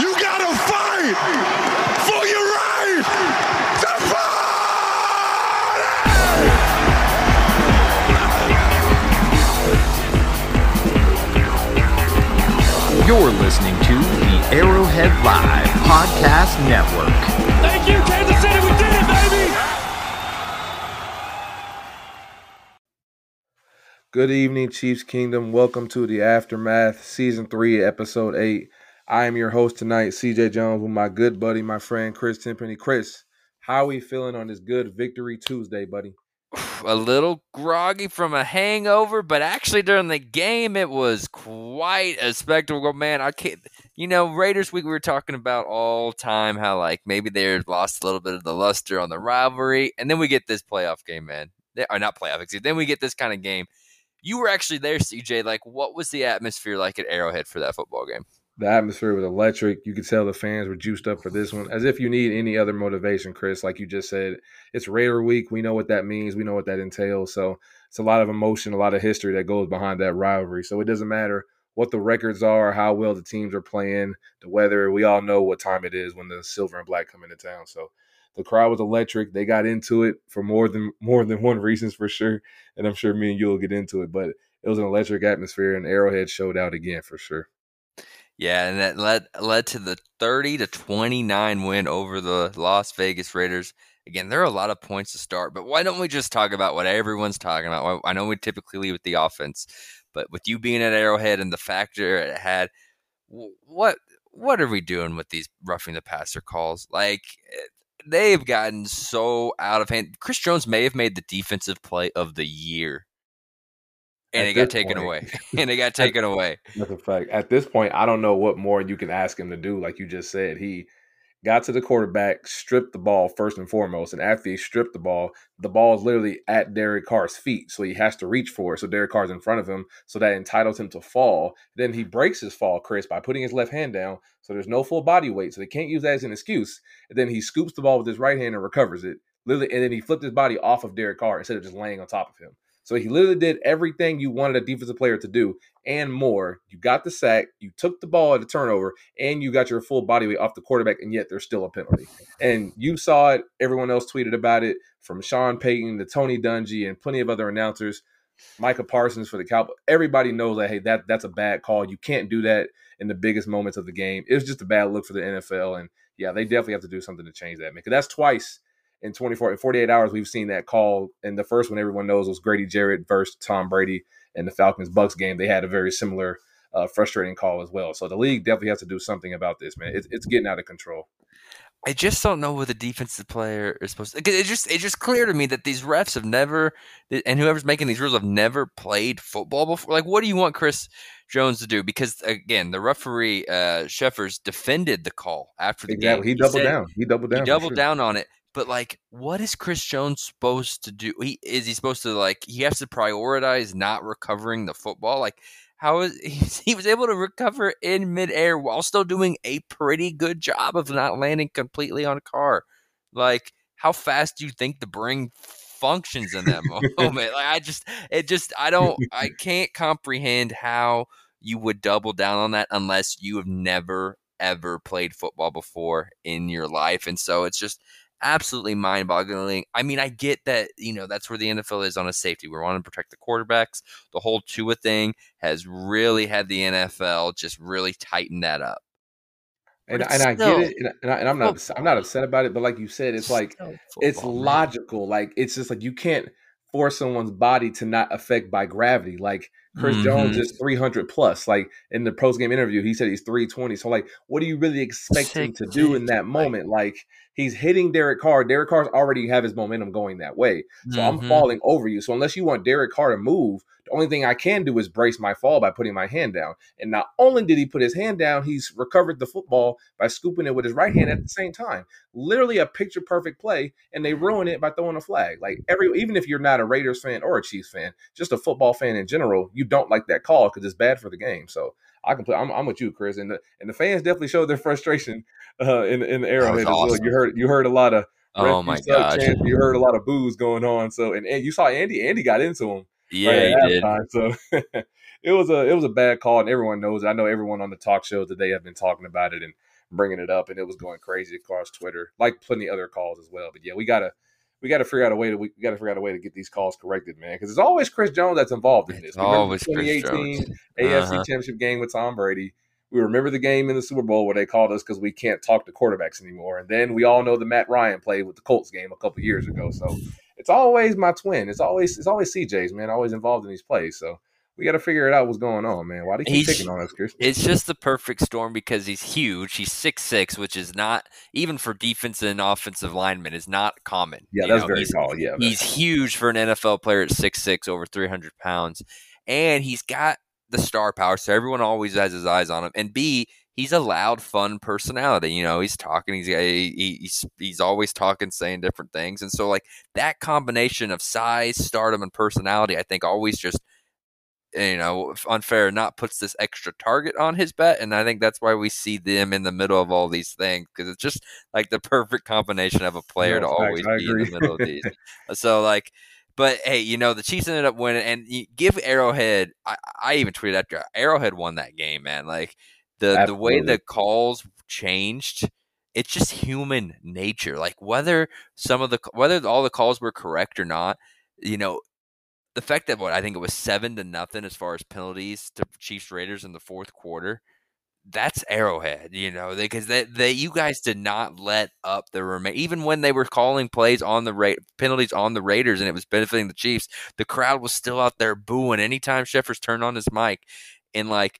You gotta fight for your right to party! You're listening to the Arrowhead Live Podcast Network. Thank you, Kansas City. We did it, baby. Good evening, Chiefs Kingdom. Welcome to the Aftermath, Season 3, Episode 8. I am your host tonight, CJ Jones, with my good buddy, my friend Chris Timpany. Chris, how are we feeling on this good Victory Tuesday, buddy? A little groggy from a hangover, but actually during the game, it was quite a spectacle. Man, I can't, you know, Raiders week we were talking about all time how like maybe they lost a little bit of the luster on the rivalry, and then we get this playoff game, man. They, or not playoff, excuse. Then we get this kind of game. You were actually there, CJ. Like, what was the atmosphere like at Arrowhead for that football game? The atmosphere was electric. You could tell the fans were juiced up for this one, as if you need any other motivation, Chris. Like you just said, it's Raider Week. We know what that means. We know what that entails. So it's a lot of emotion, a lot of history that goes behind that rivalry. So it doesn't matter what the records are, how well the teams are playing, the weather. We all know what time it is when the silver and black come into town. So the crowd was electric. They got into it for more than more than one reasons for sure, and I'm sure me and you will get into it. But it was an electric atmosphere, and Arrowhead showed out again for sure. Yeah, and that led led to the 30 to 29 win over the Las Vegas Raiders. Again, there are a lot of points to start, but why don't we just talk about what everyone's talking about? I know we typically leave with the offense, but with you being at Arrowhead and the factor it had, what what are we doing with these roughing the passer calls? Like eh, they've gotten so out of hand. Chris Jones may have made the defensive play of the year and it got taken point, away. and it got taken away. That's a fact. At this point, I don't know what more you can ask him to do. Like you just said, he got to the quarterback, stripped the ball first and foremost, and after he stripped the ball, the ball is literally at Derek Carr's feet, so he has to reach for it. So Derek Carr's in front of him, so that entitles him to fall. Then he breaks his fall, Chris, by putting his left hand down, so there's no full body weight, so they can't use that as an excuse. And then he scoops the ball with his right hand and recovers it. Literally, and then he flipped his body off of Derek Carr instead of just laying on top of him. So he literally did everything you wanted a defensive player to do and more. You got the sack, you took the ball at a turnover, and you got your full body weight off the quarterback, and yet there's still a penalty. And you saw it. Everyone else tweeted about it from Sean Payton to Tony Dungy and plenty of other announcers. Micah Parsons for the Cowboys. Everybody knows that hey, that that's a bad call. You can't do that in the biggest moments of the game. It was just a bad look for the NFL, and yeah, they definitely have to do something to change that. Because that's twice in 24 in 48 hours we've seen that call and the first one everyone knows was grady jarrett versus tom brady in the falcons bucks game they had a very similar uh, frustrating call as well so the league definitely has to do something about this man it's, it's getting out of control I just don't know what the defensive player is supposed to. It just it's just clear to me that these refs have never, and whoever's making these rules have never played football before. Like, what do you want Chris Jones to do? Because again, the referee uh, Cheffers defended the call after the exactly. game. He, he doubled said, down. He doubled down. He doubled sure. down on it. But like, what is Chris Jones supposed to do? He is he supposed to like he has to prioritize not recovering the football? Like, how is he, he was able to recover in midair while still doing a pretty good job of not landing completely on a car? Like, how fast do you think the brain functions in that moment? like, I just it just I don't I can't comprehend how you would double down on that unless you have never ever played football before in your life. And so it's just absolutely mind boggling. I mean, I get that, you know, that's where the NFL is on a safety. We want to protect the quarterbacks. The whole Tua thing has really had the NFL just really tighten that up. And, and I get it, and, I, am not I'm not upset about it, but like you said, it's like football, it's logical. Like it's just like you can't force someone's body to not affect by gravity. Like Chris mm-hmm. Jones is 300 plus. Like in the post game interview, he said he's 320. So like, what do you really expect him to do in that moment? Like he's hitting Derek Carr. Derek Carr's already have his momentum going that way. So mm-hmm. I'm falling over you. So unless you want Derek Carr to move, the only thing I can do is brace my fall by putting my hand down. And not only did he put his hand down, he's recovered the football by scooping it with his right hand at the same time. Literally a picture perfect play, and they ruin it by throwing a flag. Like every even if you're not a Raiders fan or a Chiefs fan, just a football fan in general, you don't like that call because it's bad for the game. So I can play. I'm, I'm, with you, Chris, and the and the fans definitely showed their frustration uh, in in the Arrowhead awesome. well. You heard you heard a lot of oh my god, you heard a lot of boos going on. So and, and you saw Andy. Andy got into him. Yeah, right he did. So it was a it was a bad call, and everyone knows it. I know everyone on the talk show today have been talking about it, and bringing it up, and it was going crazy across Twitter, like plenty other calls as well. But yeah, we gotta we got to figure out a way to we got to figure out a way to get these calls corrected, man. Because it's always Chris Jones that's involved in this. It's always Chris 2018 Jones. AFC uh-huh. Championship game with Tom Brady. We remember the game in the Super Bowl where they called us because we can't talk to quarterbacks anymore. And then we all know the Matt Ryan played with the Colts game a couple years ago. So it's always my twin. It's always it's always CJ's man. Always involved in these plays. So we got to figure it out what's going on, man. Why do you keep he's, picking on us, Chris? It's just the perfect storm because he's huge. He's six six, which is not even for defense and offensive linemen is not common. Yeah, that's know? very tall. Yeah, he's huge for an NFL player at six six, over three hundred pounds, and he's got the star power. So everyone always has his eyes on him. And B, he's a loud, fun personality. You know, he's talking. He's he's he's always talking, saying different things, and so like that combination of size, stardom, and personality, I think always just you know unfair not puts this extra target on his bet and i think that's why we see them in the middle of all these things because it's just like the perfect combination of a player to always be in the middle of these so like but hey you know the chiefs ended up winning and you give arrowhead i, I even tweeted after arrowhead won that game man like the Absolutely. the way the calls changed it's just human nature like whether some of the whether all the calls were correct or not you know the fact that what I think it was seven to nothing as far as penalties to Chiefs Raiders in the fourth quarter. That's Arrowhead, you know, because they, they, you guys did not let up the remain. Even when they were calling plays on the rate penalties on the Raiders and it was benefiting the Chiefs, the crowd was still out there booing anytime Cheffers turned on his mic, and like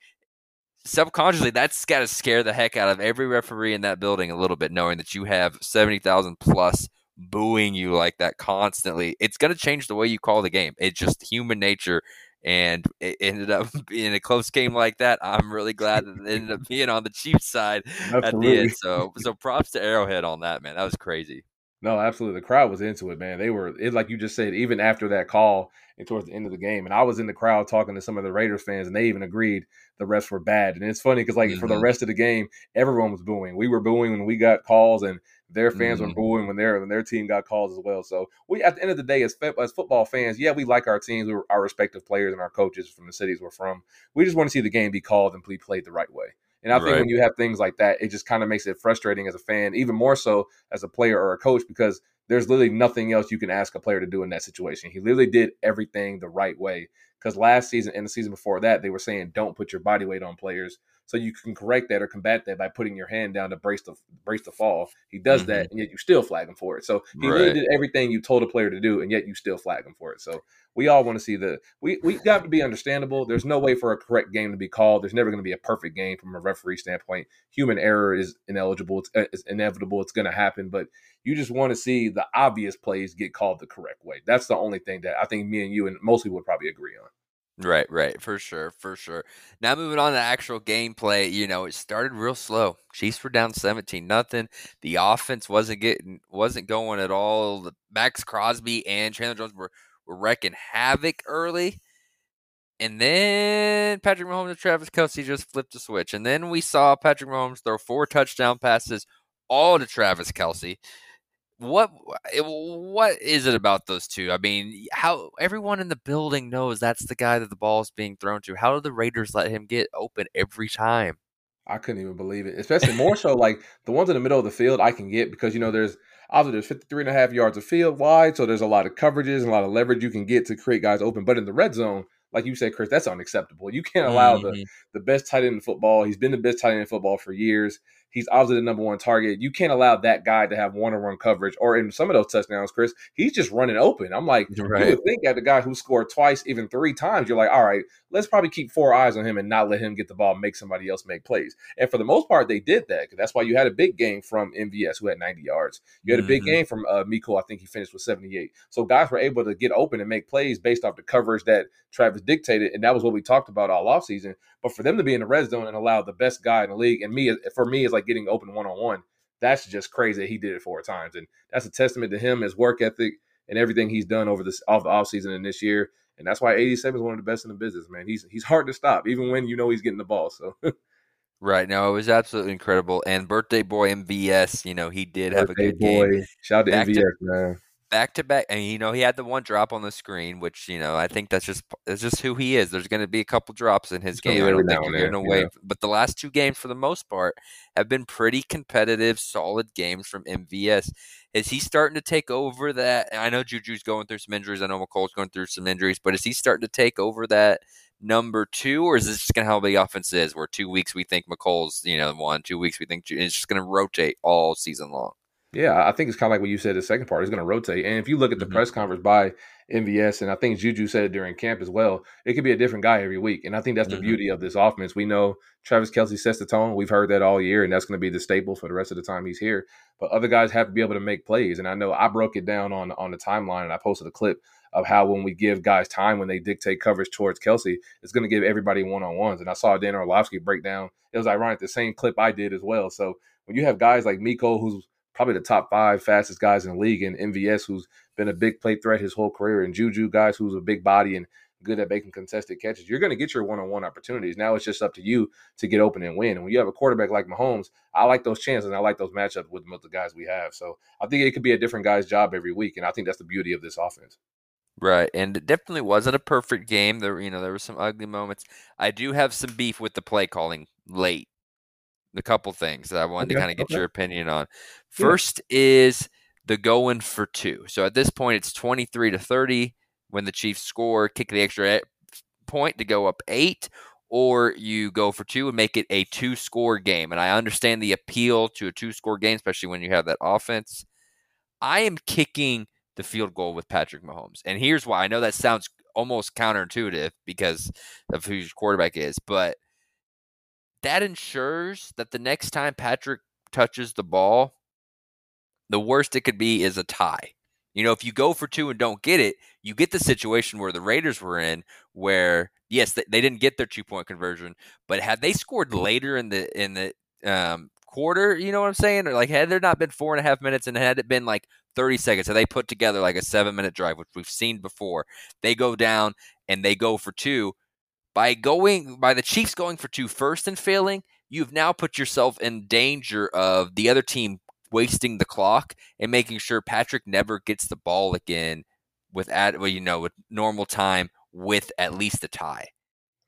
subconsciously, that's got to scare the heck out of every referee in that building a little bit, knowing that you have seventy thousand plus booing you like that constantly, it's going to change the way you call the game. It's just human nature. And it ended up being a close game like that. I'm really glad that it ended up being on the Chiefs side Absolutely. at the end. So, so props to Arrowhead on that, man. That was crazy. No, absolutely. The crowd was into it, man. They were it like you just said, even after that call and towards the end of the game. And I was in the crowd talking to some of the Raiders fans, and they even agreed the refs were bad. And it's funny because like mm-hmm. for the mm-hmm. rest of the game, everyone was booing. We were booing when we got calls, and their fans mm-hmm. were booing when their when their team got calls as well. So we, at the end of the day, as as football fans, yeah, we like our teams, our respective players, and our coaches from the cities we're from. We just want to see the game be called and be played the right way. And I think when you have things like that, it just kind of makes it frustrating as a fan, even more so as a player or a coach, because there's literally nothing else you can ask a player to do in that situation. He literally did everything the right way. Because last season and the season before that, they were saying don't put your body weight on players. So you can correct that or combat that by putting your hand down to brace the brace the fall. He does mm-hmm. that, and yet you still flag him for it. So he right. really did everything you told a player to do, and yet you still flag him for it. So we all want to see the we we got to be understandable. There's no way for a correct game to be called. There's never going to be a perfect game from a referee standpoint. Human error is ineligible. It's, uh, it's inevitable. It's going to happen, but you just want to see the obvious plays get called the correct way. That's the only thing that I think me and you and most people would probably agree on. Right, right, for sure, for sure. Now moving on to actual gameplay, you know, it started real slow. Chiefs were down seventeen nothing. The offense wasn't getting wasn't going at all. Maxx Crosby and Chandler Jones were were wrecking havoc early. And then Patrick Mahomes and Travis Kelce just flipped the switch. And then we saw Patrick Mahomes throw four touchdown passes all to Travis Kelce what what is it about those two? I mean, how everyone in the building knows that's the guy that the ball is being thrown to. How do the Raiders let him get open every time? I couldn't even believe it. Especially more so like the ones in the middle of the field I can get because you know there's obviously there's 53 and a half yards of field wide, so there's a lot of coverages and a lot of leverage you can get to create guys open. But in the red zone, like you said, Chris, that's unacceptable. You can't allow mm-hmm. the the best tight end in football. He's been the best tight end in football for years. He's obviously the number one target. You can't allow that guy to have one on one coverage. Or in some of those touchdowns, Chris, he's just running open. I'm like, right. you would think at the guy who scored twice, even three times, you're like, all right, let's probably keep four eyes on him and not let him get the ball, make somebody else make plays. And for the most part, they did that. That's why you had a big game from MVS, who had 90 yards. You had a big mm-hmm. game from uh, Miko. I think he finished with 78. So guys were able to get open and make plays based off the coverage that Travis dictated. And that was what we talked about all offseason. But for them to be in the red zone and allow the best guy in the league, and me, for me, is like getting open one on one. That's just crazy. He did it four times, and that's a testament to him, his work ethic, and everything he's done over this off the offseason and this year. And that's why 87 is one of the best in the business, man. He's he's hard to stop, even when you know he's getting the ball. So. Right. No, it was absolutely incredible. And birthday boy MVS, you know, he did have a good boy. game. Shout out to MVS, man. Back to back, and you know he had the one drop on the screen, which you know I think that's just that's just who he is. There's going to be a couple drops in his game. I don't think you're away. Yeah. But the last two games, for the most part, have been pretty competitive, solid games from MVS. Is he starting to take over that? I know Juju's going through some injuries. I know Mecole's going through some injuries, but is he starting to take over that? number two, or is this just going to how the offense is? Where two weeks we think Mecole's, you know, one, two weeks we think it's just going to rotate all season long. Yeah, I think it's kind of like what you said. The second part is going to rotate, and if you look at the mm-hmm. press conference by MVS, and I think Juju said it during camp as well, it could be a different guy every week, and I think that's the mm-hmm. beauty of this offense. We know Travis Kelce sets the tone. We've heard that all year, and that's going to be the staple for the rest of the time he's here. But other guys have to be able to make plays, and I know I broke it down on on the timeline, and I posted a clip of how when we give guys time when they dictate coverage towards Kelce, it's going to give everybody one on ones. And I saw Dan Orlovsky break down. It was ironic, the same clip I did as well. So when you have guys like Miko, who's probably the top five fastest guys in the league, and MVS, who's been a big play threat his whole career, and Juju, guys who's a big body and good at making contested catches, you're going to get your one-on-one opportunities. Now it's just up to you to get open and win. And when you have a quarterback like Mahomes, I like those chances and I like those matchups with the guys we have. So I think it could be a different guy's job every week, and I think that's the beauty of this offense. Right, and it definitely wasn't a perfect game. There, you know, there were some ugly moments. I do have some beef with the play calling late. A couple things that I wanted okay, to kind of get okay. your opinion on. First yeah. is the going for two. So at this point, it's twenty-three to thirty when the Chiefs score, kick the extra point to go up eight, or you go for two and make it a two-score game. And I understand the appeal to a two-score game, especially when you have that offense. I am kicking the field goal with Patrick Mahomes. And here's why. I know that sounds almost counterintuitive because of who your quarterback is, but that ensures that the next time Patrick touches the ball, the worst it could be is a tie. You know, if you go for two and don't get it, you get the situation where the Raiders were in, where yes, they, didn't get their two point conversion, but had they scored later in the in the um, quarter, you know what I'm saying? Or like had there not been four and a half minutes and had it been like 30 seconds, had they put together like a seven minute drive, which we've seen before. They go down and they go for two. By going by the Chiefs going for two first and failing, you've now put yourself in danger of the other team wasting the clock and making sure Patrick never gets the ball again with at well, you know, with normal time with at least a tie.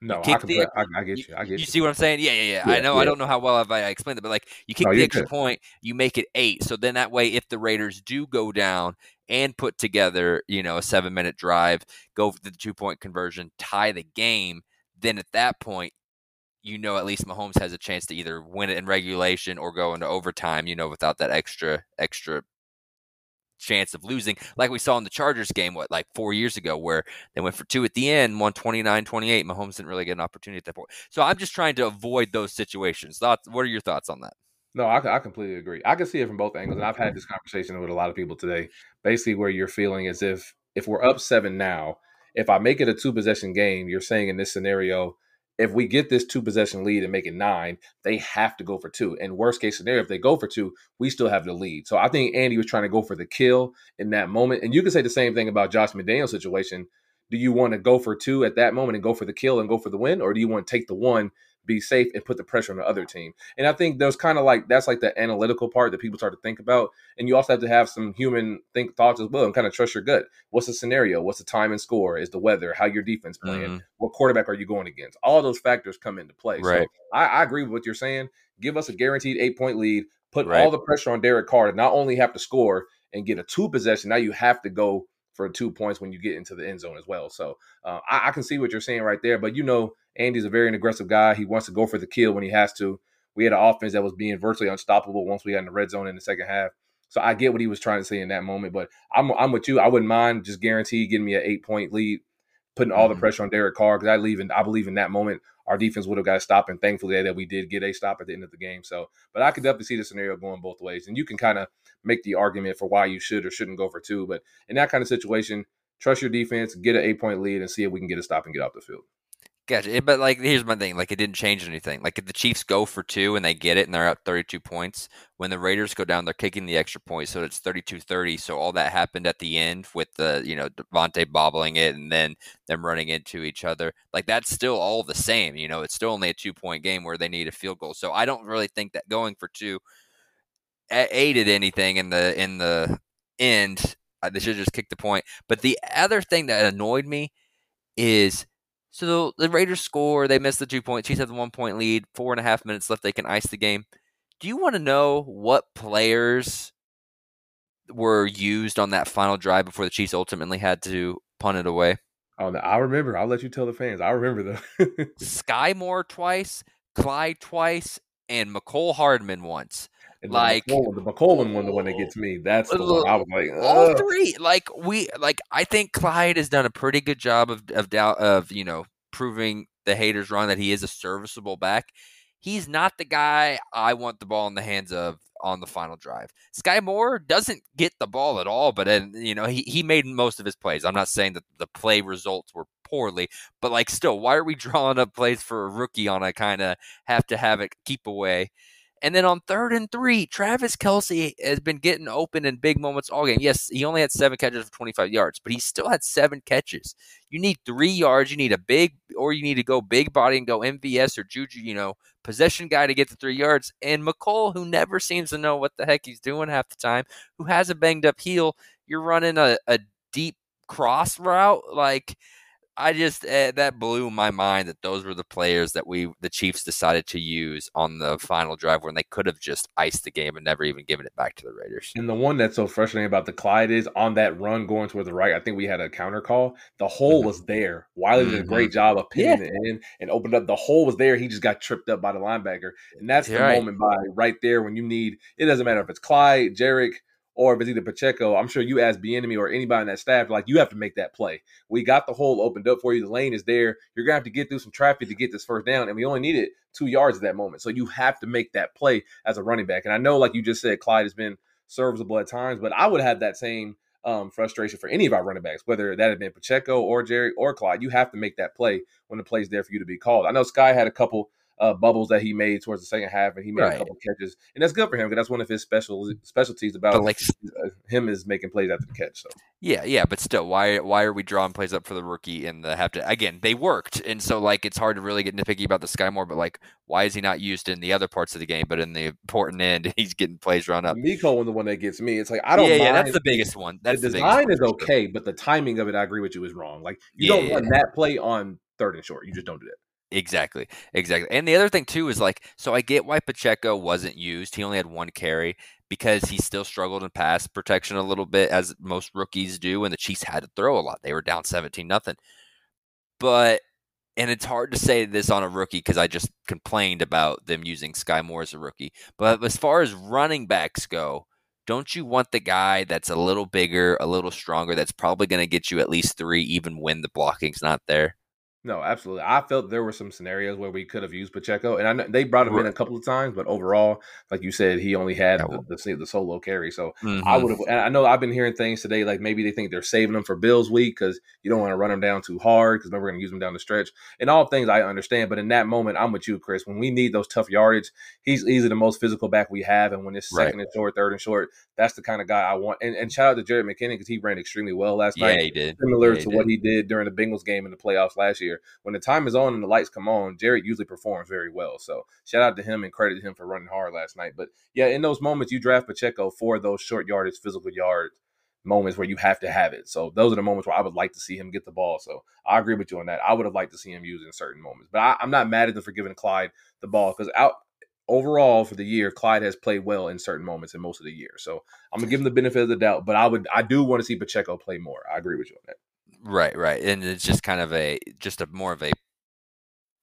No, I, the, I, I, get you. I get you. You see what I'm saying? Yeah, yeah, yeah. yeah I know. Yeah. I don't know how well I explained it, but like you kick no, the extra good. point, you make it eight. So then that way, if the Raiders do go down and put together, you know, a seven minute drive, go for the two point conversion, tie the game, then at that point, you know, at least Mahomes has a chance to either win it in regulation or go into overtime. You know, without that extra extra chance of losing, like we saw in the Chargers game, what, like four years ago, where they went for two at the end, won 29 28. Mahomes didn't really get an opportunity at that point. So I'm just trying to avoid those situations. Thoughts? What are your thoughts on that? No, I, I completely agree. I can see it from both angles. And I've had this conversation with a lot of people today. Basically, where you're feeling as if if we're up seven now, if I make it a two possession game, you're saying in this scenario, if we get this two possession lead and make it nine, they have to go for two. And worst case scenario, if they go for two, we still have the lead. So I think Andy was trying to go for the kill in that moment. And you can say the same thing about Josh McDaniel's situation. Do you want to go for two at that moment and go for the kill and go for the win, or do you want to take the one be safe and put the pressure on the other team. And I think there's kind of like that's like the analytical part that people start to think about. And you also have to have some human think thoughts as well and kind of trust your gut. What's the scenario? What's the time and score? Is the weather? How your defense playing? Mm-hmm. What quarterback are you going against? All those factors come into play. Right. So I, I, agree with what you're saying. Give us a guaranteed eight point lead. Put right. all the pressure on Derek Carr to not only have to score and get a two possession. Now you have to go for two points when you get into the end zone as well. So uh, I, I, can see what you're saying right there. But you know, Andy's a very aggressive guy. He wants to go for the kill when he has to. We had an offense that was being virtually unstoppable once we got in the red zone in the second half. So I get what he was trying to say in that moment. But I'm I'm with you. I wouldn't mind just guarantee getting me an eight point lead, putting all the mm-hmm. pressure on Derek Carr because I believe in I believe in that moment our defense would have got a stop, and thankfully that we did get a stop at the end of the game. So, but I could definitely see the scenario going both ways, and you can kind of make the argument for why you should or shouldn't go for two. But in that kind of situation, trust your defense, get an eight point lead, and see if we can get a stop and get off the field. Gotcha. But like, here's my thing. Like, it didn't change anything. Like, if the Chiefs go for two and they get it and they're up 32 points, when the Raiders go down, they're kicking the extra point, so it's 32-30. So all that happened at the end with the you know Davante bobbling it and then them running into each other. Like, that's still all the same. You know, it's still only a two point game where they need a field goal. So I don't really think that going for two aided anything in the in the end Uh, They should just kicked the point. But the other thing that annoyed me is so the Raiders score, they miss the two points. Chiefs have the one point lead, four and a half minutes left. They can ice the game. Do you want to know what players were used on that final drive before the Chiefs ultimately had to punt it away? Oh, no, I remember. I'll let you tell the fans. I remember though. Skyy Moore twice, Clyde twice, and Mecole Hardman once. And Like- the McCollum, the one, the one that gets me. That's the one I was like, all three like we like i think clyde has done a pretty good job of of doubt of you know proving the haters wrong that he is a serviceable back. He's not the guy i want the ball in the hands of on the final drive. Skyy Moore doesn't get the ball at all but then you know he, he made most of his plays. I'm not saying that the play results were poorly but like still why are we drawing up plays for a rookie on a kind of have to have it keep away and then on third and three, Travis Kelce has been getting open in big moments all game. Yes, he only had seven catches for 25 yards, but he still had seven catches. You need three yards. You need a big, or you need to go big body and go MVS or Juju, you know, possession guy to get the three yards. And Mecole, who never seems to know what the heck he's doing half the time, who has a banged up heel, you're running a, a deep cross route. Like, I just uh, that blew my mind that those were the players that we the Chiefs decided to use on the final drive when they could have just iced the game and never even given it back to the Raiders. And the one that's so frustrating about the Clyde is on that run going toward the right. I think we had a counter call. The hole Mhm. was there. Wylie did a great job of pinning it in and opened up. The hole was there. He just got tripped up by the linebacker. And that's the You're right. moment by right there when you need it doesn't matter if it's Clyde, Jerick, or if it's either Pacheco. I'm sure you ask Bieniemy or anybody on that staff, like you have to make that play. We got the hole opened up for you. The lane is there. You're gonna have to get through some traffic to get this first down, and we only needed two yards at that moment. So you have to make that play as a running back. And I know, like you just said, Clyde has been serviceable at times, but I would have that same um, frustration for any of our running backs, whether that had been Pacheco or Jerry or Clyde. You have to make that play when the play's there for you to be called. I know Skyy had a couple uh, bubbles that he made towards the second half, and he made Right. a couple catches, and that's good for him because that's one of his special specialties about But like, uh, him is making plays after the catch. So yeah, yeah, but still, why why are we drawing plays up for the rookie in the half? to again? They worked, and so like it's hard to really get nitpicky about the Skyy Moore, but like, why is he not used in the other parts of the game? But in the important end, he's getting plays run up. Miko was the one that gets me. It's like I don't. yeah, yeah, that's the biggest one. That's the the, design is for sure. okay, but the timing of it, I agree with you, is wrong. Like you Yeah, don't yeah, run that play on third and short. You just don't do that. Exactly, exactly. And the other thing too is like, so I get why Pacheco wasn't used. He only had one carry because he still struggled in pass protection a little bit, as most rookies do. And the Chiefs had to throw a lot. They were down seventeen nothing. But and it's hard to say this on a rookie because I just complained about them using Skyy Moore as a rookie. But as far as running backs go, don't you want the guy that's a little bigger, a little stronger, that's probably going to get you at least three, even when the blocking's not there? No, absolutely. I felt there were some scenarios where we could have used Pacheco, and I know they brought him in a couple of times, but overall, like you said, he only had the, the the solo carry. So I Mhm. would have. I know I've been hearing things today, like maybe they think they're saving him for Bills week because you don't want to run him down too hard because then we're going to use him down the stretch. And all things I understand, but in that moment, I'm with you, Chris. When we need those tough yardage, he's easily the most physical back we have, and when it's Right. second and short, third and short, that's the kind of guy I want. And, and shout out to Jerick McKinnon because he ran extremely well last Yeah, night he did. similar Yeah, to he what he did during the Bengals game in the playoffs last year. When the time is on and the lights come on, Jared usually performs very well. So shout out to him and credit him for running hard last night. But yeah, in those moments, you draft Pacheco for those short yardage, physical yard moments where you have to have it. So those are the moments where I would like to see him get the ball. So I agree with you on that. I would have liked to see him use in certain moments. But I, I'm not mad at them for giving Clyde the ball because out overall for the year, Clyde has played well in certain moments in most of the year. So I'm gonna give him the benefit of the doubt. But I would I do want to see Pacheco play more. I agree with you on that. Right, right, and it's just kind of a just a more of a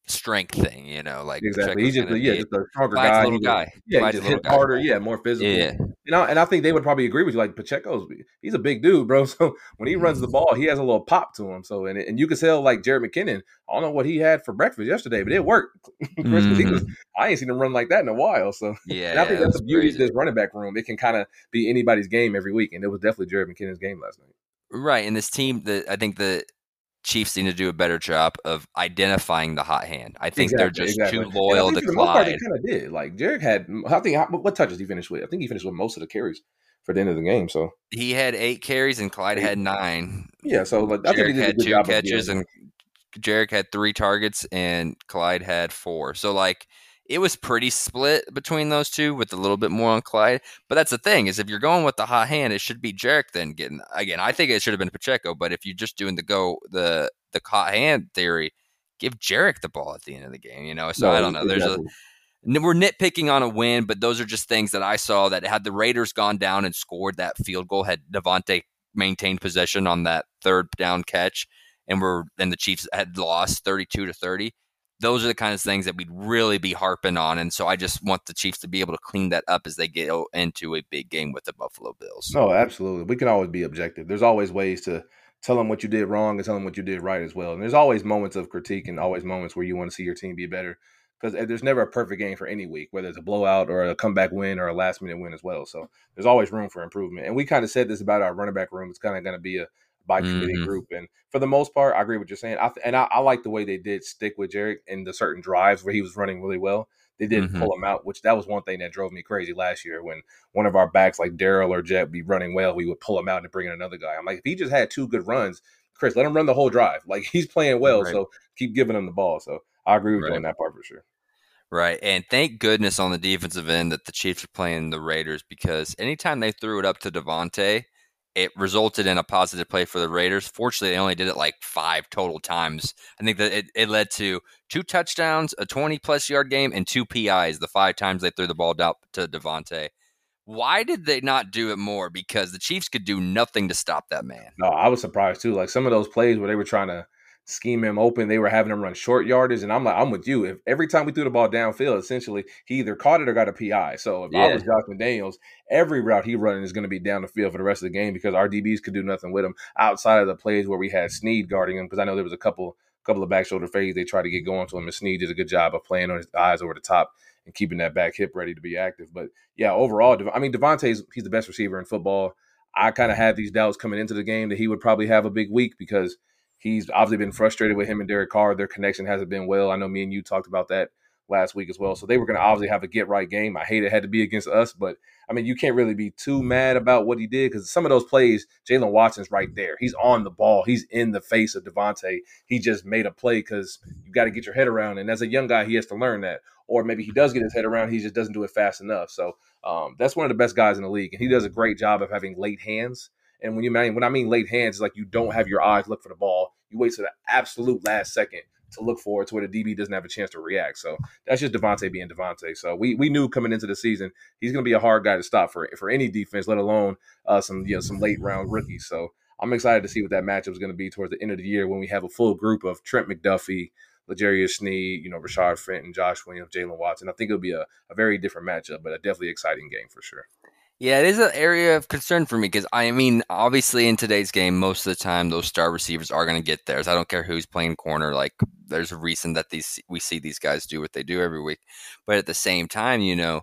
strength thing, you know, like Exactly. He's just a, yeah, just a stronger guy. little guy. Yeah, he just hit guy. harder. Yeah, more physical. yeah, You know, and I think they would probably agree with you. Like Pacheco's, he's a big dude, bro. So when he runs the Mm-hmm. ball, he has a little pop to him. So and and you can tell like Jerick McKinnon. I don't know what he had for breakfast yesterday, but it worked. He was, I ain't seen him run like that in a while. So Mm-hmm. yeah, and I think yeah, that's the that's beauty of this running back room. It can kind of be anybody's game every week, and it was definitely Jerick McKinnon's game last night. Right, and this team, the I think the Chiefs need to do a better job of identifying the hot hand. I think they're just too loyal to for the part, Clyde. they kind of did. Like Jared had, I think, what touches he finished with? I think he finished with most of the carries for the end of the game. So He had eight carries and Clyde had nine. yeah, so like, I think he had good two catches and Jerick had three targets and Clyde had four. So like it was pretty split between those two with a little bit more on Clyde. But that's the thing is if you're going with the hot hand, it should be Jerick then getting again. I think it should have been Pacheco, but if you're just doing the go the the hot hand theory, give Jerick the ball at the end of the game. You know, so No, I don't know. There's a n- we're nitpicking on a win, but those are just things that I saw that had the Raiders gone down and scored that field goal, had Davante maintained possession on that third down catch, and we're and the Chiefs had lost 32 to 30. Those are the kind of things that we'd really be harping on, and so I just want the Chiefs to be able to clean that up as they get into a big game with the Buffalo Bills. No, absolutely. We can always be objective. There's always ways to tell them what you did wrong and tell them what you did right as well. And there's always moments of critique and always moments where you want to see your team be better because eh, there's never a perfect game for any week, whether it's a blowout or a comeback win or a last minute win as well. So there's always room for improvement. And we kind of said this about our running back room. It's kind of going to be a by committee Mhm. group. And for the most part, I agree with what you're saying. I, th- and I, I like the way they did stick with Jerick in the certain drives where he was running really well. They didn't Mhm. pull him out, which that was one thing that drove me crazy last year when one of our backs like Daryl or Jet be running well, we would pull him out and bring in another guy. I'm like, if he just had two good runs, Chris, let him run the whole drive. Like he's playing well, Right. so keep giving him the ball. So I agree with you on that part for sure. Right. And thank goodness on the defensive end that the Chiefs are playing the Raiders because anytime they threw it up to Davante, it resulted in a positive play for the Raiders. Fortunately, they only did it like five total times. I think that it, it led to two touchdowns, a 20 plus yard game, and two PIs the five times they threw the ball down to Davante. Why did they not do it more? Because the Chiefs could do nothing to stop that man. No, I was surprised too. Like some of those plays where they were trying to scheme him open, they were having him run short yardage, and I'm like, I'm with you. If every time we threw the ball downfield, essentially he either caught it or got a PI. So if I was Josh McDaniels, every route he running is going to be down the field for the rest of the game because our DBs could do nothing with him outside of the plays where we had Sneed guarding him. Because I know there was a couple couple of back shoulder fades they tried to get going to him, and Sneed did a good job of playing on his eyes over the top and keeping that back hip ready to be active. But yeah, overall, I mean Davante's he's the best receiver in football. I kind of had these doubts coming into the game that he would probably have a big week because he's obviously been frustrated with him and Derek Carr. Their connection hasn't been well. I know me and you talked about that last week as well. So they were going to obviously have a get right game. I hate it had to be against us, but I mean, you can't really be too mad about what he did because some of those plays, Jaylen Watson's right there. He's on the ball. He's in the face of Davante. He just made a play because you got to get your head around. And as a young guy, he has to learn that. Or maybe he does get his head around, he just doesn't do it fast enough. So um, that's one of the best guys in the league, and he does a great job of having late hands. And when you mean when I mean late hands, it's like you don't have your eyes look for the ball. You wait to the absolute last second to look for it to where the DB doesn't have a chance to react. So that's just Davante being Davante. So we we knew coming into the season he's going to be a hard guy to stop for for any defense, let alone uh, some you know some late round rookies. So I'm excited to see what that matchup is going to be towards the end of the year when we have a full group of Trent McDuffie, L'Jarius Sneed, you know, Rashard Fenton, Josh Williams, Jaylen Watson. I think it'll be a, a very different matchup, but a definitely exciting game for sure. Yeah, it is an area of concern for me because I mean, obviously, in today's game, most of the time those star receivers are going to get theirs. I don't care who's playing corner. Like, there's a reason that these we see these guys do what they do every week. But at the same time, you know,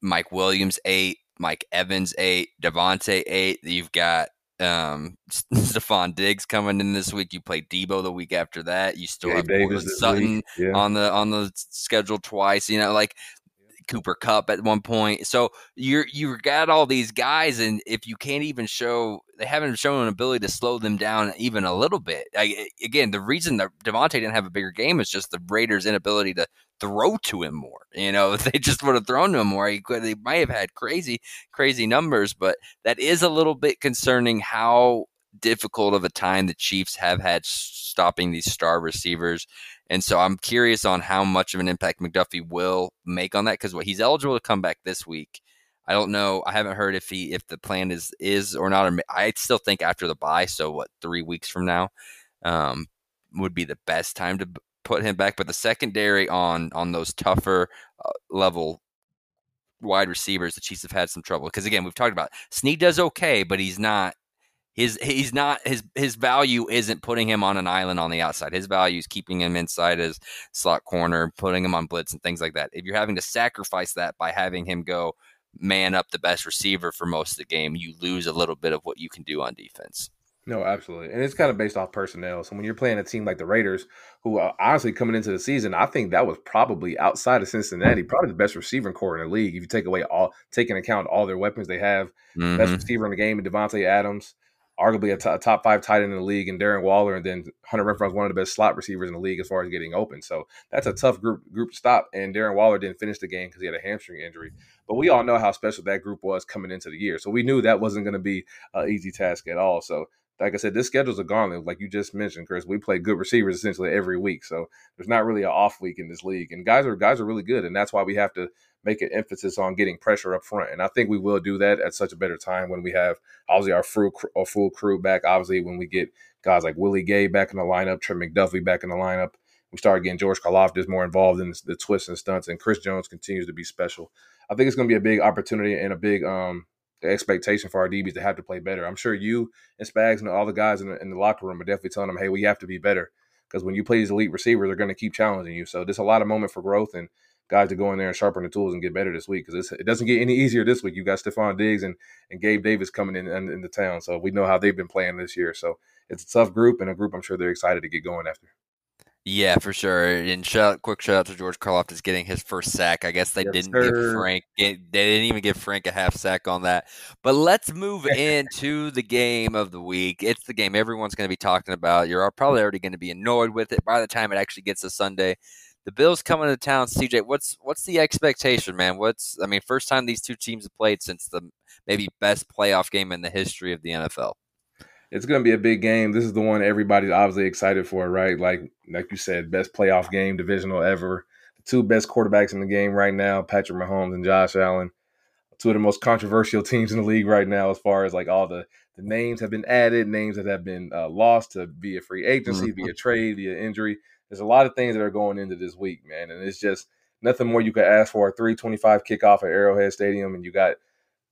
Mike Williams eight, Mike Evans eight, Davante eight. You've got um Stefon Diggs coming in this week. You play Deebo the week after that. You still Gabe have Davis Sutton. Yeah. on the on the schedule twice. You know, like Cooper Kupp at one point. So you're you got all these guys, and if you can't even show, they haven't shown an ability to slow them down even a little bit. I, again, the reason that Davante didn't have a bigger game is just the Raiders' inability to throw to him more. You know, if they just would have thrown to him more, he could, they might have had crazy, crazy numbers. But that is a little bit concerning how difficult of a time the Chiefs have had stopping these star receivers. And so I'm curious on how much of an impact McDuffie will make on that because what he's eligible to come back this week. I don't know. I haven't heard if he if the plan is is or not. I still think after the bye, so what three weeks from now, um, would be the best time to put him back. But the secondary on on those tougher uh, level wide receivers, the Chiefs have had some trouble because again we've talked about Sneed does okay, but he's not his he's not his his value isn't putting him on an island on the outside. His value is keeping him inside his slot corner, putting him on blitz and things like that. If you're having to sacrifice that by having him go man up the best receiver for most of the game, you lose a little bit of what you can do on defense. No, absolutely, and it's kind of based off personnel. So when you're playing a team like the Raiders, who uh, honestly coming into the season, I think that was probably outside of Cincinnati, probably the best receiving core in the league. If you take away all, take into account all their weapons they have, Mhm. best receiver in the game, and Davante Adams. Arguably a, t- a top five tight end in the league, and Darren Waller, and then Hunter Renfrow is one of the best slot receivers in the league as far as getting open. So that's a tough group group to stop. And Darren Waller didn't finish the game because he had a hamstring injury. But we all know how special that group was coming into the year, so we knew that wasn't going to be an easy task at all. So like I said, this schedule's a gauntlet. Like you just mentioned, Chris, we play good receivers essentially every week. So there's not really an off week in this league. And guys are guys are really good. And that's why we have to make an emphasis on getting pressure up front. And I think we will do that at such a better time when we have obviously our full our full crew back. Obviously, when we get guys like Willie Gay back in the lineup, Trent McDuffie back in the lineup. We start getting George Karlaftis more involved in the twists and stunts, and Chris Jones continues to be special. I think it's going to be a big opportunity and a big um, expectation for our DBs to have to play better. I'm sure you and Spags and all the guys in the, in the locker room are definitely telling them, hey, we have to be better because when you play these elite receivers, they're going to keep challenging you. So there's a lot of moment for growth and guys to go in there and sharpen the tools and get better this week because it doesn't get any easier this week. You got Stefon Diggs and, and Gabe Davis coming in, in in the town, so we know how they've been playing this year. So it's a tough group and a group I'm sure they're excited to get going after. Yeah, for sure. And shout, quick shout out to George Karlaftis getting his first sack. I guess they yes, didn't sir. give Frank. They didn't even give Frank a half sack on that. But let's move into the game of the week. It's the game everyone's going to be talking about. You're probably already going to be annoyed with it by the time it actually gets to Sunday. The Bills coming to town. CJ, what's what's the expectation, man? What's I mean, first time these two teams have played since the maybe best playoff game in the history of the NFL it's going to be a big game. This is the one everybody's obviously excited for, right? Like like you said, best playoff game, divisional ever. The two best quarterbacks in the game right now, Patrick Mahomes and Josh Allen. Two of the most controversial teams in the league right now, as far as like all the the names have been added, names that have been uh, lost to via free agency, mm-hmm. via trade, via injury. There's a lot of things that are going into this week, man, and it's just nothing more you could ask for. A 325 kickoff at Arrowhead Stadium, and you got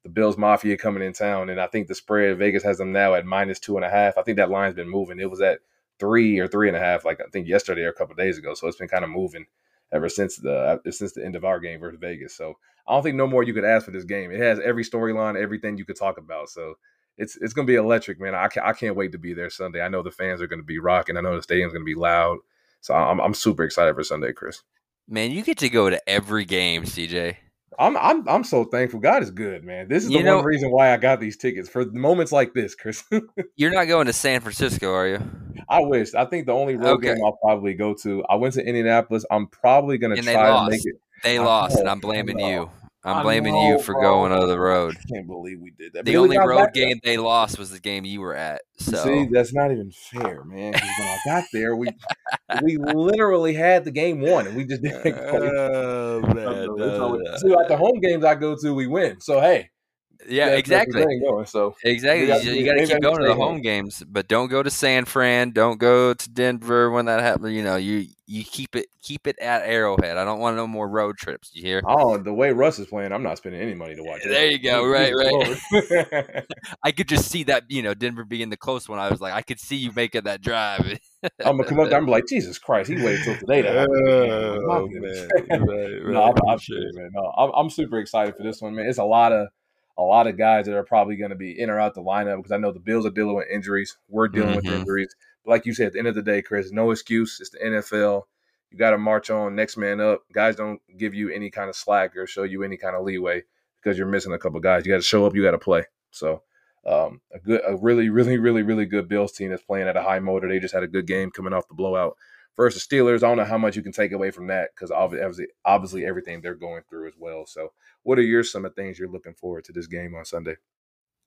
the Bills Mafia coming in town, and I think the spread Vegas has them now at minus two and a half. I think that line's been moving. It was at three or three and a half, like I think yesterday or a couple days ago. So it's been kind of moving ever since the uh, since the end of our game versus Vegas. So I don't think no more you could ask for this game. It has every storyline, everything you could talk about. So it's it's gonna be electric, man. I can't, I can't wait to be there Sunday. I know the fans are gonna be rocking. I know the stadium's gonna be loud. So I'm I'm super excited for Sunday, Chris. Man, you get to go to every game, CJ. I'm I'm I'm so thankful. God is good, man. This is the know, one reason why I got these tickets for moments like this, Chris. you're not going to San Francisco, are you? I wish. I think the only road okay. game I'll probably go to. I went to Indianapolis. I'm probably going to try to make it. They lost, and I'm blaming you. I'm blaming know, you for bro. going on the road. I can't believe we did that. The only road game they lost was the game you were at. So see, that's not even fair, man. When I got there, we we literally had the game won, and we just didn't. Oh, man, no, see, like the home games I go to, we win. So hey, yeah, exactly. Going, so exactly, you, you got to keep going to the home games, but don't go to San Fran. Don't go to Denver when that happens. You know, you you keep it keep it at Arrowhead. I don't want no more road trips. You hear? Oh, the way Russ is playing, I'm not spending any money to watch. It. There it. you go. Right, right. I could just see that. You know, Denver being the close one. I was like, I could see you making that drive. I'm gonna come up there. I'm like, Jesus Christ, he waited till today to. Oh, man. right, right, no, I'm, I'm, sure, man. No, I'm, I'm super excited for this one, man. It's a lot of a lot of guys that are probably going to be in or out the lineup because I know the Bills are dealing with injuries. We're dealing mm-hmm. with injuries. But like you said, at the end of the day, Chris, no excuse. It's the NFL. You got to march on, next man up. Guys don't give you any kind of slack or show you any kind of leeway because you're missing a couple guys. You got to show up. You got to play. So um, a good, a really, really, really, really good Bills team that's playing at a high motor. They just had a good game coming off the blowout versus Steelers. I don't know how much you can take away from that because obviously, obviously everything they're going through as well. So, what are your some of the things you're looking forward to this game on Sunday?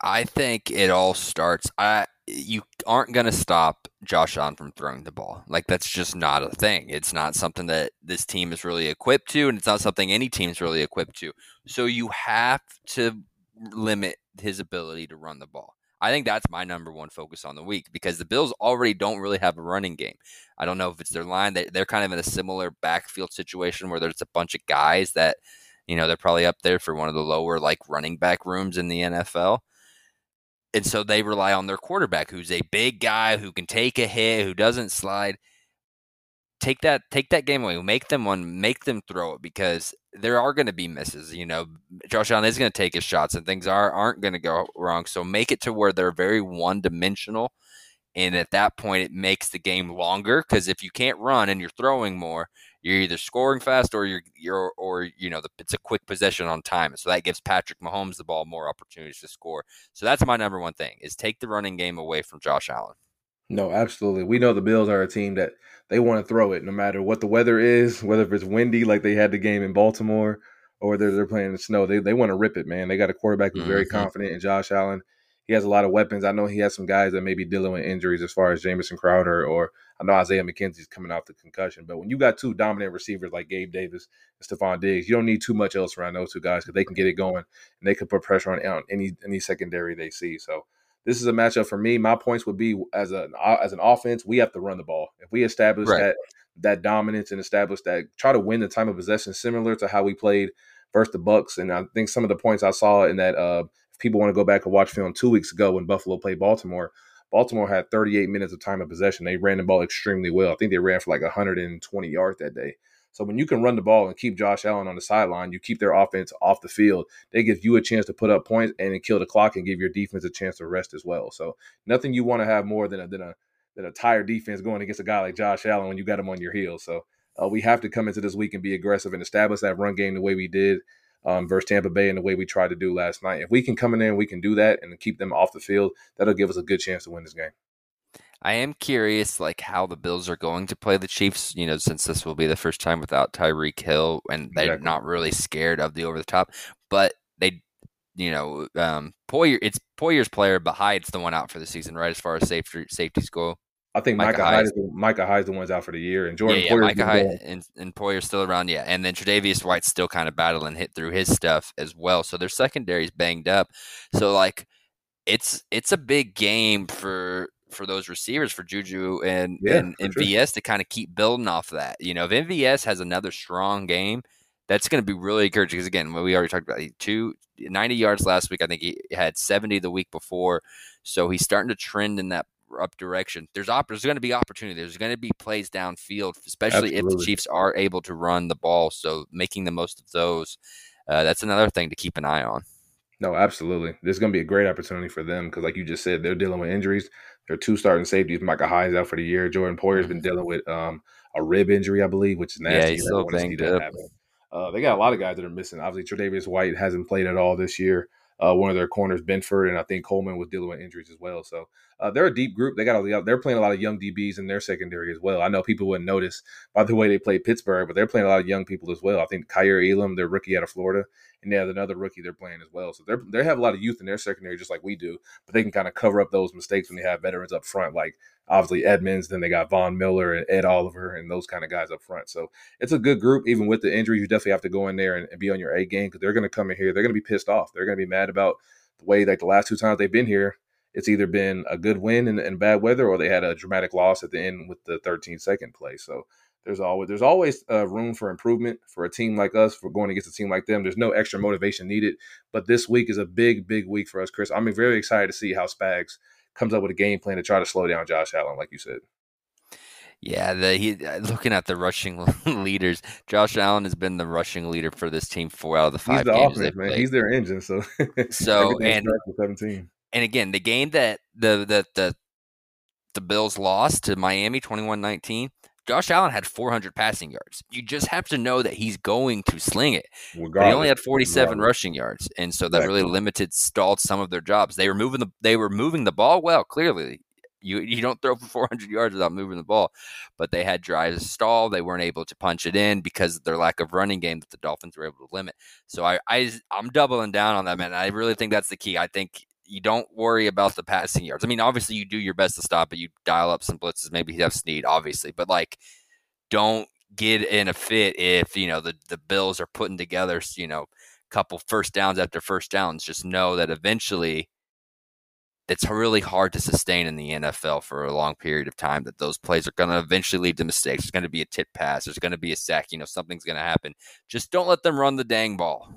I think it all starts. I you aren't going to stop Josh Allen from throwing the ball. Like that's just not a thing. It's not something that this team is really equipped to, and it's not something any team's really equipped to. So you have to limit his ability to run the ball. I think that's my number one focus on the week because the Bills already don't really have a running game. I don't know if it's their line. They, they're kind of in a similar backfield situation where there's a bunch of guys that, you know, they're probably up there for one of the lower like running back rooms in the NFL. And so they rely on their quarterback, who's a big guy who can take a hit, who doesn't slide take that take that game away. Make them one. Make them throw it because there are going to be misses. You know, Josh Allen is going to take his shots, and things are aren't going to go wrong. So make it to where they're very one dimensional, and at that point, it makes the game longer. Because if you can't run and you're throwing more, you're either scoring fast or you're you're or you know the, it's a quick possession on time. So that gives Patrick Mahomes the ball more opportunities to score. So that's my number one thing is take the running game away from Josh Allen. No, absolutely. We know the Bills are a team that they want to throw it no matter what the weather is, whether if it's windy like they had the game in Baltimore or they're, they're playing in the snow. They, they want to rip it, man. They got a quarterback who's very Mhm. confident in Josh Allen. He has a lot of weapons. I know he has some guys that may be dealing with injuries as far as Jamison Crowder or I know Isaiah McKenzie's coming off the concussion. But when you got two dominant receivers like Gabe Davis and Stefon Diggs, you don't need too much else around those two guys because they can get it going and they can put pressure on, on any any secondary they see. So this is a matchup for me. My points would be as a as an offense, we have to run the ball. If we establish Right. that that dominance and establish that try to win the time of possession similar to how we played versus the Bucs. And I think some of the points I saw in that uh if people want to go back and watch film two weeks ago when Buffalo played Baltimore, Baltimore had 38 minutes of time of possession. They ran the ball extremely well. I think they ran for like 120 yards that day. So when you can run the ball and keep Josh Allen on the sideline, you keep their offense off the field. They give you a chance to put up points and kill the clock and give your defense a chance to rest as well. So nothing you want to have more than a than a than a tired defense going against a guy like Josh Allen when you got him on your heels. So uh, we have to come into this week and be aggressive and establish that run game the way we did um, versus Tampa Bay and the way we tried to do last night. If we can come in there and we can do that and keep them off the field, that'll give us a good chance to win this game. I am curious, like how the Bills are going to play the Chiefs. You know, since this will be the first time without Tyreek Hill, and they're Exactly. not really scared of the over the top, but they, you know, um, Poyer, it's Poyer's player, but Hyde's the one out for the season, right? As far as safety safeties go, I think Micah Micah, Hyde. Is the, Micah Hyde's the one's out for the year, and Jordan yeah, yeah, Micah Hyde and, and Poyer's still around, yeah, and then Tre'Davious White's still kind of battling hit through his stuff as well. So their secondary's banged up. So like, it's it's a big game for for those receivers for Juju and Yeah, and, and sure. To kind of keep building off that. You know, if MVS has another strong game, that's going to be really encouraging. Because again, we already talked about, he two 90 yards last week. I think he had 70 the week before. So he's starting to trend in that up direction. There's op- there's going to be opportunity. There's going to be plays downfield, especially if the Chiefs are able to run the ball. So making the most of those, uh, that's another thing to keep an eye on. No, absolutely. There's going to be a great opportunity for them because, like you just said, they're dealing with injuries. Their two starting safeties, Micah Hyde's out for the year. Jordan Poyer's been dealing with um, a rib injury, I believe, which is nasty. Mm-hmm. Yeah, he's still banged up. Uh, they got a lot of guys that are missing. Obviously, Tre'Davious White hasn't played at all this year. Uh, one of their corners, Benford, and I think Coleman was dealing with injuries as well. So uh, they're a deep group. They got a, they're playing a lot of young DBs in their secondary as well. I know people wouldn't notice by the way they play Pittsburgh, but they're playing a lot of young people as well. I think Kaiir Elam, their rookie out of Florida, and they have another rookie they're playing as well. So they're they have a lot of youth in their secondary just like we do, but they can kind of cover up those mistakes when they have veterans up front, like obviously Edmunds. Then they got Von Miller and Ed Oliver and those kind of guys up front. So it's a good group. Even with the injuries, you definitely have to go in there and, and be on your A game because they're going to come in here. They're going to be pissed off. They're going to be mad about the way like the last two times they've been here. It's either been a good win in, in bad weather or they had a dramatic loss at the end with the 13 second play. So there's always there's always uh, room for improvement for a team like us for going against a team like them. There's no extra motivation needed, but this week is a big big week for us, Chris. I'm very excited to see how Spags comes up with a game plan to try to slow down Josh Allen, like you said. Yeah, the he uh, looking at the rushing leaders, Josh Allen has been the rushing leader for this team four out of the He's five the games offense, man. played. He's their engine. So So, and- 17. and again, the game that the the the the Bills lost to Miami 21-19, Josh Allen had 400 passing yards. You just have to know that he's going to sling it. But he only Regardless, had 47 regardless. rushing yards, and so that really limited, stalled some of their jobs. They were moving the they were moving the ball well. Clearly, you you don't throw for 400 yards without moving the ball, but they had drives stall. They weren't able to punch it in because of their lack of running game that the Dolphins were able to limit. So I, I I'm doubling down on that man. I really think that's the key. I think you don't worry about the passing yards. I mean, obviously you do your best to stop it. You dial up some blitzes. Maybe you have Sneed, obviously, but like don't get in a fit if you know the the Bills are putting together you know a couple first downs after first downs. Just know that eventually it's really hard to sustain in the NFL for a long period of time. That those plays are going to eventually lead to mistakes. There's going to be a tit pass. There's going to be a sack. You know something's going to happen. Just don't let them run the dang ball.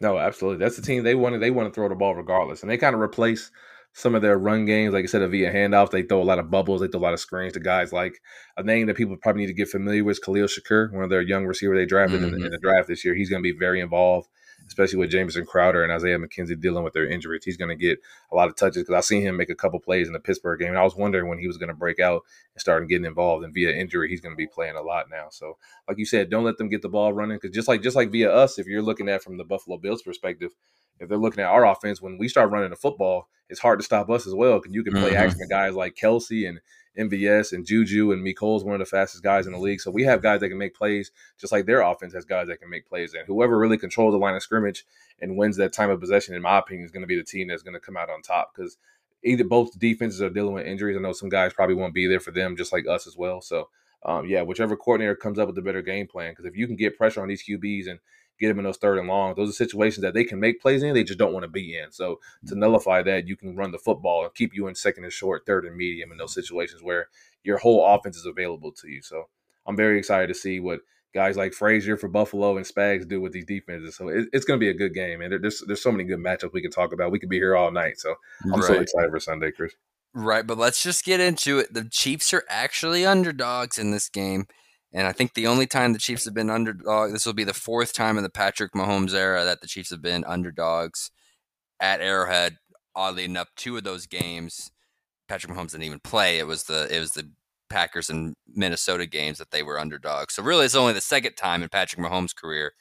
No, absolutely. That's the team they want to they want to throw the ball regardless. And they kind of replace some of their run games, like I said, via handoffs. They throw a lot of bubbles, they throw a lot of screens to guys like a name that people probably need to get familiar with is Khalil Shakir, one of their young receiver they drafted in, the, in the mm-hmm. draft this year. He's going to be very involved especially with Jameson Crowder and Isaiah McKenzie dealing with their injuries. He's going to get a lot of touches because I seen him make a couple plays in the Pittsburgh game. And I was wondering when he was going to break out and start getting involved. And via injury, he's going to be playing a lot now. So, like you said, don't let them get the ball running because just like just like via us, if you're looking at from the Buffalo Bills perspective, if they're looking at our offense, when we start running the football, it's hard to stop us as well because you can play Mhm. action guys like Kelce and MVS and Juju and Mecole's one of the fastest guys in the league. So we have guys that can make plays, just like their offense has guys that can make plays. And whoever really controls the line of scrimmage and wins that time of possession, in my opinion, is going to be the team that's going to come out on top because either both defenses are dealing with injuries. I know some guys probably won't be there for them, just like us as well. So um, yeah, whichever coordinator comes up with the better game plan, because if you can get pressure on these QBs and get them in those third and long, those are situations that they can make plays in, they just don't want to be in. So to mm-hmm. nullify that, you can run the football and keep you in second and short, third and medium in those situations where your whole offense is available to you. So I'm very excited to see what guys like Frazier for Buffalo and Spags do with these defenses. So it, it's going to be a good game, and there- there's there's so many good matchups we can talk about. We could be here all night. So I'm so excited for Sunday, Chris. Right, but let's just get into it. The Chiefs are actually underdogs in this game. And I think the only time the Chiefs have been underdog, this will be the fourth time in the Patrick Mahomes era that the Chiefs have been underdogs at Arrowhead. Oddly enough, two of those games, Patrick Mahomes didn't even play. It was the it was the Packers and Minnesota games that they were underdogs. So really, it's only the second time in Patrick Mahomes' career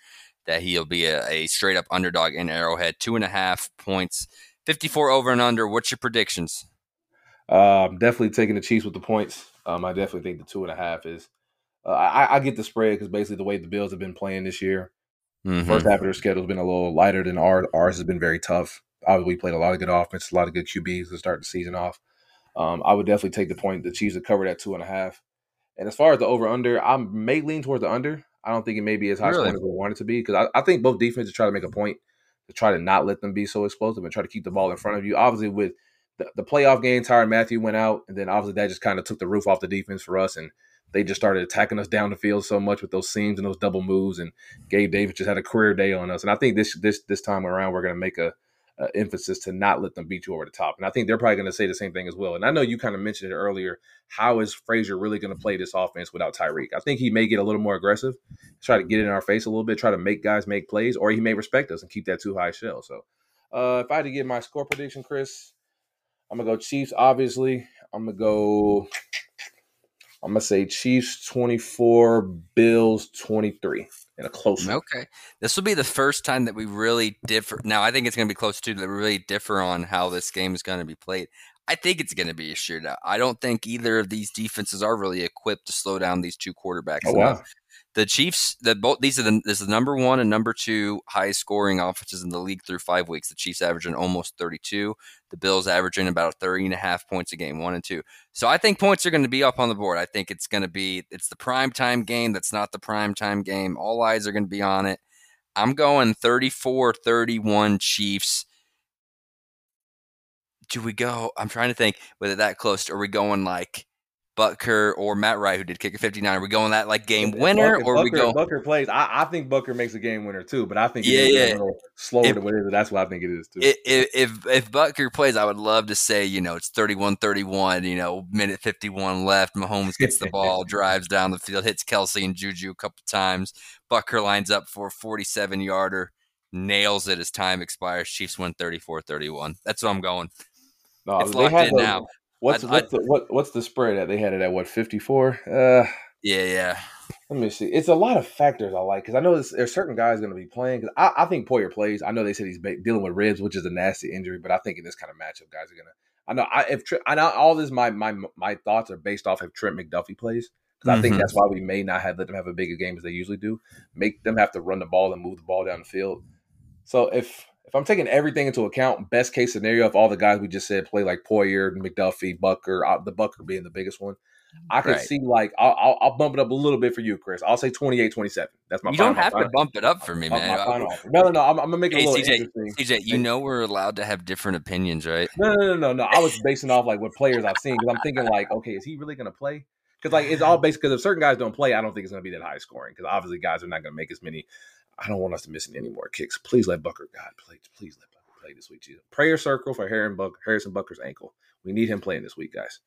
that he'll be a, a straight up underdog in Arrowhead. Two and a half points, fifty four over and under. What's your predictions? Uh, I'm definitely taking the Chiefs with the points. Um, I definitely think the two and a half is. Uh, I, I get the spread because basically the way the Bills have been playing this year, Mhm. first half of their schedule has been a little lighter than ours. Ours has been very tough. Obviously, we played a lot of good offense, a lot of good QBs to start the season off. Um, I would definitely take the point the Chiefs have covered at two and a half. And as far as the over under, I may lean towards the under. I don't think it may be as high Really? scoring as we want it to be because I, I think both defenses try to make a point to try to not let them be so explosive and try to keep the ball in front of you. Obviously, with the, the playoff game, Tyrann Mathieu went out, and then obviously that just kind of took the roof off the defense for us, and they just started attacking us down the field so much with those seams and those double moves. And Gabe Davis just had a career day on us, and I think this this this time around we're going to make a, a emphasis to not let them beat you over the top. And I think they're probably going to say the same thing as well. And I know you kind of mentioned it earlier. How is Frazier really going to play this offense without Tyreek? I think he may get a little more aggressive, try to get in our face a little bit, try to make guys make plays, or he may respect us and keep that too high shell. So, uh, if I had to give my score prediction, Chris, I'm gonna go Chiefs. Obviously, I'm gonna go. I'm gonna say Chiefs 24, Bills 23 in a close one. Okay. This will be the first time that we really differ. Now, I think it's going to be close to that we really differ on how this game is going to be played. I think it's going to be a shootout. I don't think either of these defenses are really equipped to slow down these two quarterbacks. Oh enough. wow! The Chiefs, the both these are the this is the number one and number two highest scoring offenses in the league through five weeks. The Chiefs averaging almost 32. The Bills averaging about 30 and a half points a game, one and two. So I think points are going to be up on the board. I think it's going to be it's the prime time game that's not the prime time game. All eyes are going to be on it. I'm going 34-31 Chiefs. Do we go? I'm trying to think whether that close. Are we going like Butker or Matt Wright, who did kick a 59? Are we going that like game winner, Butker- or we go? Butker plays. I, I think Butker makes a game winner too, but I think Yeah, yeah. a little slower If- than what it is. That's what I think it is too. If, if if Butker plays, I would love to say, you know, it's 31-31, you know, minute 51 left. Mahomes gets the ball, drives down the field, hits Kelce and Juju a couple times. Butker lines up for a 47 yarder, nails it as time expires. Chiefs win 34-31. That's what I'm going. no, it's locked in the- now. What's I'd- what's the what, what's the spread at? They had it at what 54. Uh, Yeah, yeah. Let me see. It's a lot of factors I like because I know there's, there's certain guys going to be playing. Because I, I think Poyer plays. I know they said he's ba- dealing with ribs, which is a nasty injury, but I think in this kind of matchup, guys are going to. I know. I if I know all this. My my my thoughts are based off if Trent McDuffie plays because I think Mhm. that's why we may not have let them have a bigger game as they usually do. Make them have to run the ball and move the ball down the field. So if if I'm taking everything into account, best case scenario, if all the guys we just said play like Poyer, McDuffie, Butker, uh, the Butker being the biggest one, I could Right. see like I'll, I'll, I'll bump it up a little bit for you, Chris. I'll say 28-27. That's my You final, don't have my to bump it up for me, man. final. No, no, no. I'm, I'm gonna make it Hey, a little CJ, interesting. CJ, you know we're allowed to have different opinions, right? No, no, no, no, no. I was basing off like what players I've seen because I'm thinking like, okay, is he really gonna play? Because like it's all based because if certain guys don't play, I don't think it's gonna be that high scoring. Because obviously guys are not gonna make as many. I don't want us to miss any more kicks. Please let Butker God play. Please let Butker play this week. Jesus. Prayer circle for Harrison Buck, Harrison Butker's ankle. We need him playing this week, guys.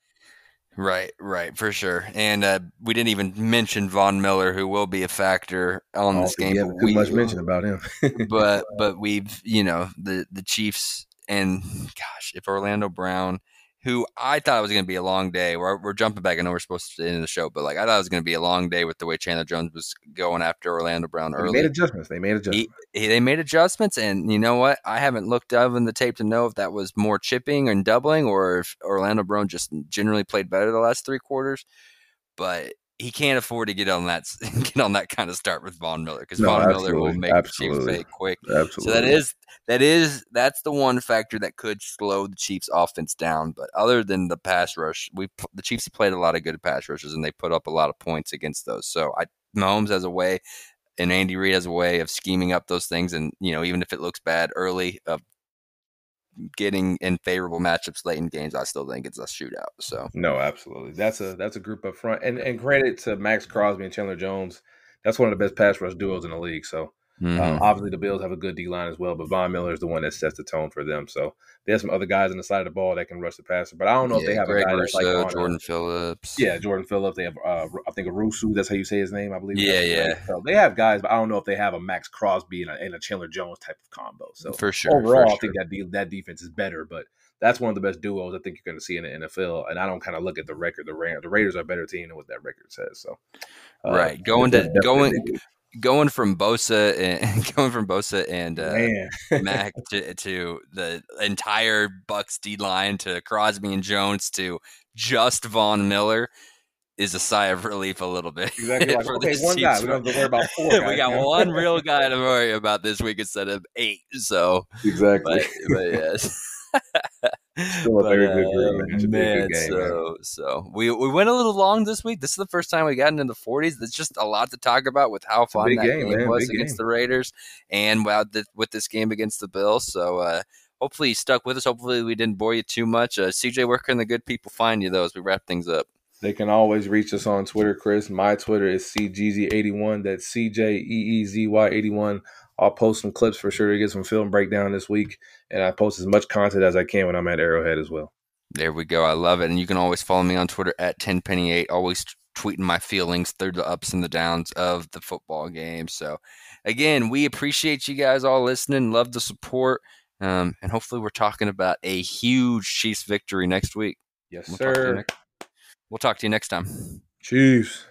Right, right, for sure. And uh, we didn't even mention Von Miller, who will be a factor on this game. too we- much mention about him. but but we've you know the the Chiefs and gosh, if Orlando Brown, who I thought it was going to be a long day. We're we're jumping back. I know we're supposed to end the show, but like I thought it was going to be a long day with the way Chandler Jones was going after Orlando Brown early. they made adjustments. They made adjustments. He- they made adjustments, and you know what? I haven't looked up in the tape to know if that was more chipping and doubling, or if Orlando Brown just generally played better the last three quarters. But he can't afford to get on that get on that kind of start with Von Miller because No, Von Miller will absolutely, make the Chiefs absolutely. pay quick. Absolutely. So that is that is that's the one factor that could slow the Chiefs' offense down. But other than the pass rush, we the Chiefs played a lot of good pass rushes and they put up a lot of points against those. So I Mahomes has a way, and Andy Reid has a way of scheming up those things, and you know even if it looks bad early, of getting in favorable matchups late in games, I still think it's a shootout. So No, absolutely. That's a that's a group up front. And and credit to Maxx Crosby and Chandler Jones. That's one of the best pass rush duos in the league. So mhm. um, obviously the Bills have a good D line as well, but Von Miller is the one that sets the tone for them. So there's some other guys on the side of the ball that can rush the passer. But I don't know if they have Greg a guy that's like on a- Jordan Phillips. Yeah, Jordan Phillips. They have, uh, I think, a Rousseau. That's how you say his name, I believe. Yeah, yeah. correct. So they have guys, but I don't know if they have a Maxx Crosby and a, and a Chandler Jones type of combo. So for sure. overall, for I think that de- that defense is better, but that's one of the best duos I think you're going to see in the NFL. And I don't kind of look at the record. The Ra- the Raiders are a better team than what that record says. So, uh, Right. Going to- going- a big deal. Going from Bosa and going from Bosa and uh, man. Mack to, to the entire Bucs D line to Crosby and Jones to just Von Miller is a sigh of relief a little bit. Exactly. Like, okay, one guy. We don't have to worry about four. we got now. one real guy to worry about this week instead of eight. So, exactly. but, but yes. Still a very good uh, group, man. It should be a good game, so so we we went a little long this week. This is the first time we gotten in the 40s. There's just a lot to talk about with how fun that game, game, was big against game. the Raiders, and with this game against the Bills. So uh, hopefully you stuck with us. Hopefully we didn't bore you too much. Uh, CJ, where can the good people find you though as we wrap things up? They can always reach us on Twitter, Chris. My Twitter is CGZ81. That's C J E E Z Y 81. I'll post some clips for sure to get some film breakdown this week. And I post as much content as I can when I'm at Arrowhead as well. There we go. I love it. And you can always follow me on Twitter at 10penny8, always tweeting my feelings through the ups and the downs of the football game. So, again, we appreciate you guys all listening. Love the support. Um, and hopefully, we're talking about a huge Chiefs victory next week. Yes, We'll talk sir. next, we'll talk to you next time. Chiefs.